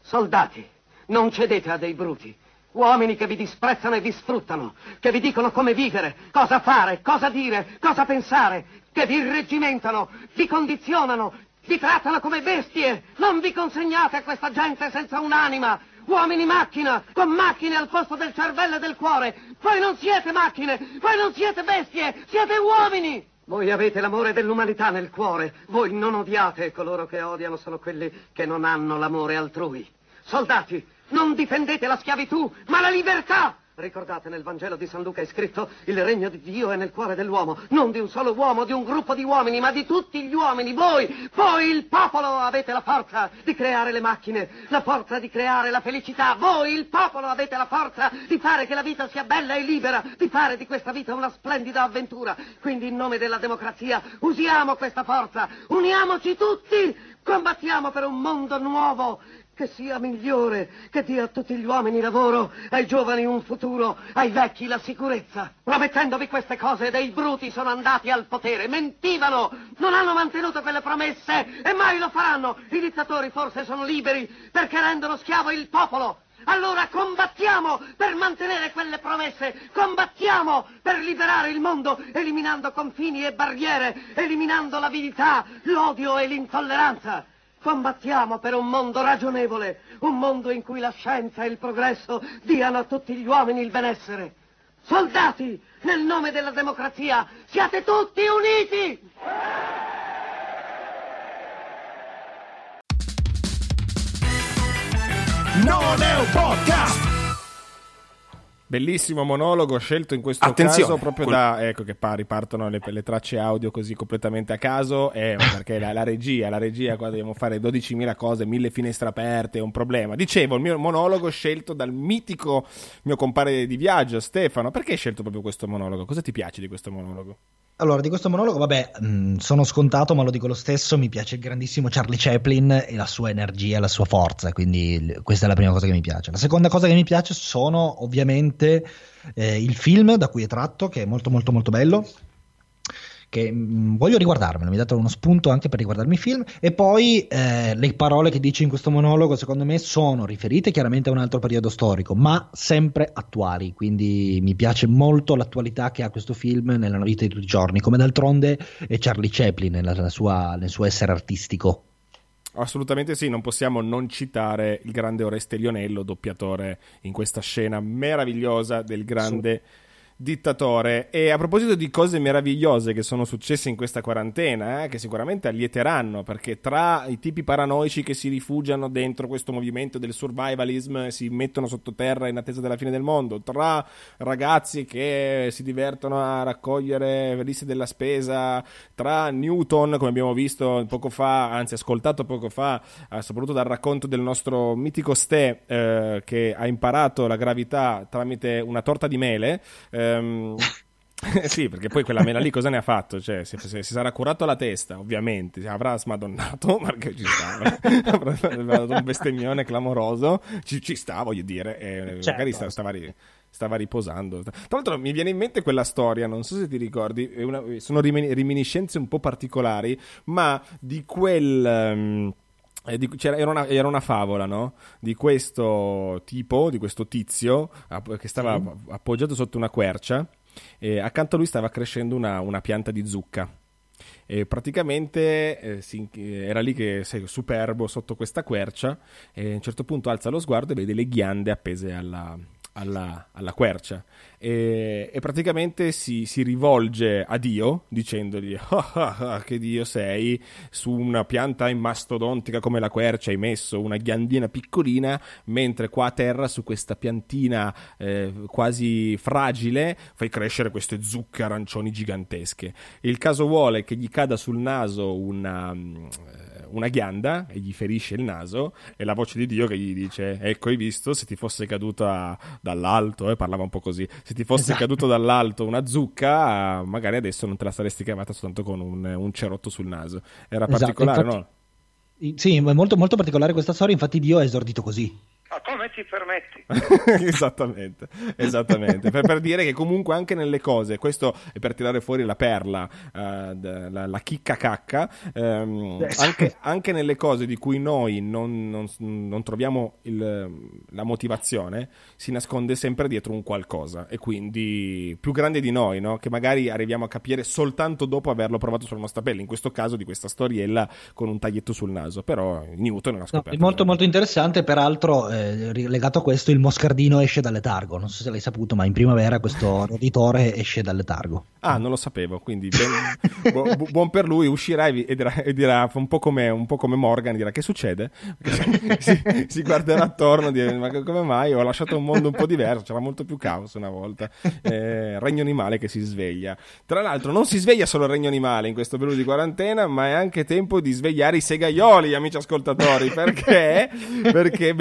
Soldati, non cedete a dei bruti. Uomini che vi disprezzano e vi sfruttano, che vi dicono come vivere, cosa fare, cosa dire, cosa pensare, che vi irreggimentano, vi condizionano, vi trattano come bestie. Non vi consegnate a questa gente senza un'anima. Uomini macchina, con macchine al posto del cervello e del cuore. Voi non siete macchine, voi non siete bestie, siete uomini. Voi avete l'amore dell'umanità nel cuore. Voi non odiate, coloro che odiano sono quelli che non hanno l'amore altrui. Soldati, non difendete la schiavitù, ma la libertà! Ricordate, nel Vangelo di San Luca è scritto il regno di Dio è nel cuore dell'uomo, non di un solo uomo, di un gruppo di uomini, ma di tutti gli uomini. Voi, voi il popolo avete la forza di creare le macchine, la forza di creare la felicità. Voi il popolo avete la forza di fare che la vita sia bella e libera, di fare di questa vita una splendida avventura. Quindi in nome della democrazia usiamo questa forza, uniamoci tutti, combattiamo per un mondo nuovo che sia migliore, che dia a tutti gli uomini lavoro, ai giovani un futuro, ai vecchi la sicurezza. Promettendovi queste cose, dei bruti sono andati al potere, mentivano, non hanno mantenuto quelle promesse e mai lo faranno. I dittatori forse sono liberi perché rendono schiavo il popolo. Allora combattiamo per mantenere quelle promesse, combattiamo per liberare il mondo, eliminando confini e barriere, eliminando l'avidità, l'odio e l'intolleranza. Combattiamo per un mondo ragionevole, un mondo in cui la scienza e il progresso diano a tutti gli uomini il benessere. Soldati, nel nome della democrazia, siate tutti uniti! Non è un podcast! Bellissimo monologo scelto in questo Attenzione, caso proprio quel- da ecco che pa- ripartono le, le tracce audio così completamente a caso eh, perché la, la regia la regia qua dobbiamo fare 12.000 cose mille finestre aperte è un problema. Dicevo il mio monologo scelto dal mitico mio compare di viaggio Stefano perché hai scelto proprio questo monologo? Cosa ti piace di questo monologo Allora, di questo monologo, vabbè, mh, sono scontato, ma lo dico lo stesso, mi piace grandissimo Charlie Chaplin e la sua energia, la sua forza, quindi questa è la prima cosa che mi piace. La seconda cosa che mi piace sono ovviamente eh, il film da cui è tratto, che è molto molto molto bello, che mh, voglio riguardarmelo, mi ha dato uno spunto anche per riguardarmi il film, e poi eh, le parole che dice in questo monologo, secondo me, sono riferite chiaramente a un altro periodo storico, ma sempre attuali, quindi mi piace molto l'attualità che ha questo film nella vita di tutti i giorni, come d'altronde è Charlie Chaplin nella, nella sua- nel suo essere artistico. Assolutamente sì, non possiamo non citare il grande Oreste Lionello, doppiatore in questa scena meravigliosa del grande dittatore. E a proposito di cose meravigliose che sono successe in questa quarantena, eh, che sicuramente allieteranno, perché tra i tipi paranoici che si rifugiano dentro questo movimento del survivalism si mettono sottoterra in attesa della fine del mondo, tra ragazzi che si divertono a raccogliere liste della spesa, tra Newton, come abbiamo visto poco fa, anzi ascoltato poco fa, eh, soprattutto dal racconto del nostro mitico Ste, eh, che ha imparato la gravità tramite una torta di mele. Ehm, sì, perché poi quella mela lì cosa ne ha fatto? Cioè, se, se- si sarà curato la testa, ovviamente, si avrà smadonnato, perché ci sta, avrà dato un bestemmione clamoroso, ci, ci sta, voglio dire, e Certo. magari sta- stava, ri- stava riposando. Tra l'altro mi viene in mente quella storia, non so se ti ricordi, una- sono rimini- reminiscenze un po' particolari, ma di quel... eh, c'era- era, una, era una favola, no? Di questo tipo, di questo tizio che stava app- appoggiato sotto una quercia e accanto a lui stava crescendo una, una pianta di zucca. E praticamente eh, si, era lì che sei superbo sotto questa quercia e a un certo punto alza lo sguardo e vede le ghiande appese alla, alla, alla quercia. E, e praticamente si, si, rivolge a Dio dicendogli ah, ah, ah, che Dio sei su una pianta mastodontica come la quercia hai messo una ghiandina piccolina mentre qua a terra su questa piantina eh, quasi fragile fai crescere queste zucche arancioni gigantesche. Il caso vuole che gli cada sul naso una una ghianda e gli ferisce il naso e la voce di Dio che gli dice ecco hai visto se ti fosse caduta dall'alto, eh, parlava un po' così, se ti fosse esatto. caduto dall'alto una zucca magari adesso non te la saresti cavata soltanto con un, un cerotto sul naso. Era esatto, particolare, infatti, no? Sì, è molto, molto particolare questa storia, infatti Dio ha esordito così. Ma come ti permetti? esattamente, esattamente. per, per, dire che comunque anche nelle cose, questo è per tirare fuori la perla, uh, la, la, chicca cacca, um, anche, anche, nelle cose di cui noi non, non, non troviamo il, la motivazione, si nasconde sempre dietro un qualcosa e quindi più grande di noi, no? che magari arriviamo a capire soltanto dopo averlo provato sulla nostra pelle, in questo caso di questa storiella con un taglietto sul naso, però Newton è una scoperta. No, è molto molto interessante, peraltro eh, legato a questo il moscardino esce dal letargo. Non so se l'hai saputo, ma in primavera questo roditore esce dal letargo. Ah, non lo sapevo, quindi ben, bu- bu- buon per lui, uscirà e, dirà, e dirà un, po come, un, po come, Morgan, dirà che succede? si, si, guarderà attorno e dirà ma come mai? Ho lasciato un mondo un po' diverso, c'era molto più caos una volta. Eh, regno animale che si sveglia. Tra l'altro non si sveglia solo il regno animale in questo periodo di quarantena, ma è anche tempo di svegliare i segaioli, amici ascoltatori, perché? perché è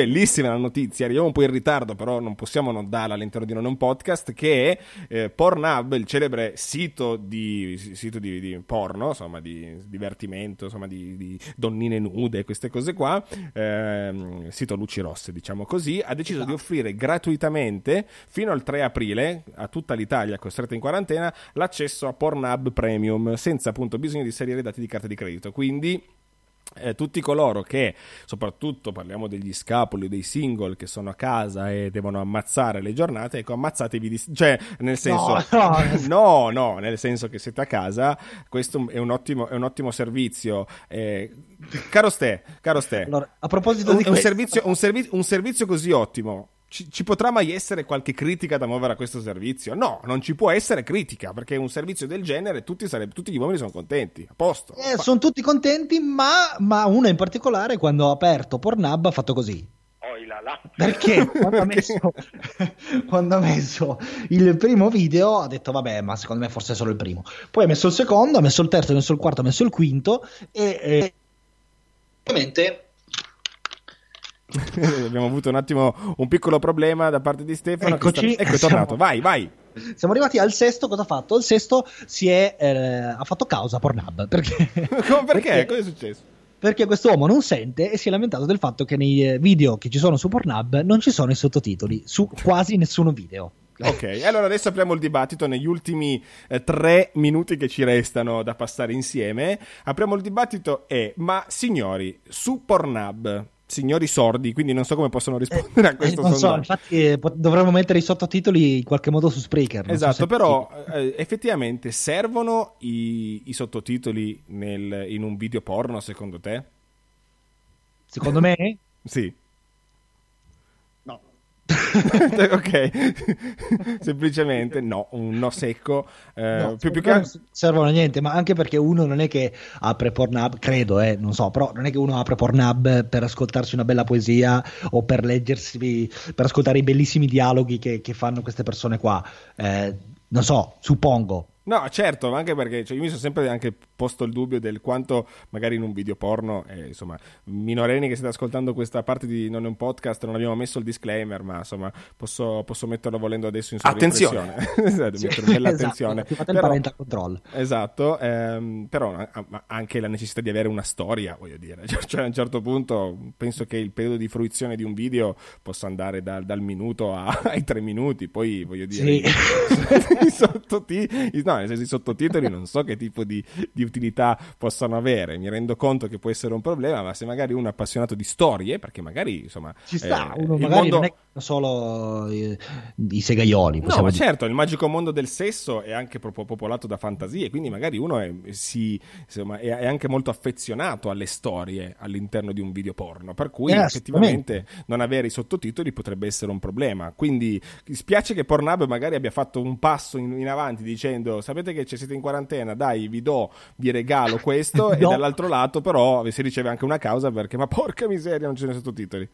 bellissima la notizia, arriviamo un po' in ritardo, però non possiamo non darla all'interno di non un podcast, che eh, Pornhub, il celebre sito di, sito di, di porno, insomma, di divertimento, insomma, di, di donnine nude, queste cose qua, eh, sito luci rosse, diciamo così, ha deciso di offrire gratuitamente fino al 3 aprile a tutta l'Italia costretta in quarantena l'accesso a Pornhub Premium senza appunto bisogno di inserire dati di carta di credito. Quindi eh, tutti coloro che, soprattutto parliamo degli scapoli, dei single che sono a casa e devono ammazzare le giornate, ecco, ammazzatevi di... cioè, nel senso... No, no, no, no nel senso che siete a casa, questo è un ottimo, è un ottimo servizio. Eh, caro Ste, caro Ste, allora, a proposito un, di un, servizio, un, servizio, un servizio così ottimo, ci, ci, potrà mai essere qualche critica da muovere a questo servizio? No, non ci può essere critica, perché un servizio del genere tutti, sareb- tutti gli uomini sono contenti, a posto. Eh, sono tutti contenti, ma, ma uno in particolare quando ha aperto Pornhub ha fatto così. Perché quando ha, messo, quando ha, messo, il primo video ha detto vabbè ma secondo me forse è solo il primo. Poi ha messo il secondo, ha messo il terzo, ha messo il quarto, ha messo il quinto e... e ovviamente Abbiamo avuto un attimo un piccolo problema da parte di Stefano. Eccoci, sta... ecco è tornato. Siamo... Vai, vai. Siamo arrivati al sesto. Cosa ha fatto? Il sesto si è, eh, ha fatto causa a Pornhub. Perché? perché? perché? Cosa è successo? Perché questo uomo non sente e si è lamentato del fatto che nei eh, video che ci sono su Pornhub non ci sono i sottotitoli su quasi nessuno video. Ok, allora adesso apriamo il dibattito negli ultimi eh, tre minuti che ci restano da passare insieme. Apriamo il dibattito e, ma signori, su Pornhub signori sordi, quindi non so come possono rispondere a eh, questo eh, non sondaggio. so, infatti eh, dovremmo mettere i sottotitoli in qualche modo su Spreaker. Esatto, so però eh, effettivamente servono i, i sottotitoli nel, in un video porno secondo te? Secondo me? sì. ok, semplicemente no, un no secco. Eh, no, più, più che... Non servono a niente, ma anche perché uno non è che apre Pornhub, credo, eh, non so, però non è che uno apre Pornhub per ascoltarsi una bella poesia o per leggersi, per ascoltare i bellissimi dialoghi che, che fanno queste persone qua. Eh, non so, suppongo. No, certo, ma anche perché cioè, io mi sono sempre anche posto il dubbio del quanto magari in un video porno, eh, insomma, minorenni che state ascoltando questa parte di Non è un podcast, non abbiamo messo il disclaimer, ma insomma, posso, posso metterlo volendo adesso in Attenzione! esatto, sì, bella esatto, attenzione. Fate il parental control. Esatto, ehm, però anche la necessità di avere una storia, voglio dire. Cioè, a un certo punto penso che il periodo di fruizione di un video possa andare da, dal minuto a, ai tre minuti, poi voglio dire... Sì. I sottotitoli... No, no, nel senso i sottotitoli non so che tipo di, di utilità possano avere. Mi rendo conto che può essere un problema, ma se magari uno è appassionato di storie, perché magari insomma. Ci sta, eh, uno magari mondo- non è solo eh, i segaioli. No, ma certo, il magico mondo del sesso è anche proprio popolato da fantasie, quindi magari uno è, si- insomma, è- è anche molto affezionato alle storie all'interno di un video porno, per cui Eh, effettivamente non avere i sottotitoli potrebbe essere un problema. Quindi spiace che Pornhub magari abbia fatto un passo in, in avanti dicendo sapete che ci siete in quarantena, dai vi do, vi regalo questo e No. dall'altro lato però si riceve anche una causa perché ma porca miseria non ci sono sottotitoli.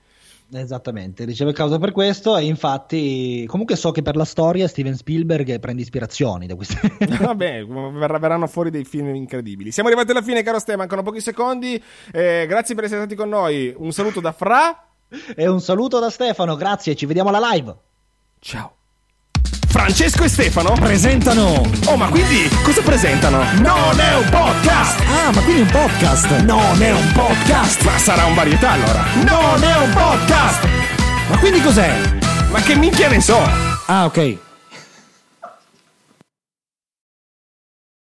Esattamente, riceve causa per questo e infatti comunque so che per la storia Steven Spielberg prende ispirazioni da queste... Vabbè, verranno fuori dei film incredibili. Siamo arrivati alla fine, caro Ste, mancano pochi secondi. Eh, grazie per essere stati con noi. Un saluto da Fra. e un saluto da Stefano, grazie, ci vediamo alla live. Ciao. Francesco e Stefano Presentano Oh, ma quindi cosa presentano? Non è un podcast! Ah, ma quindi un podcast Non è un podcast! Ma sarà un varietà allora! Non è un podcast! Ma quindi cos'è? Ma che minchia ne so! Ah, ok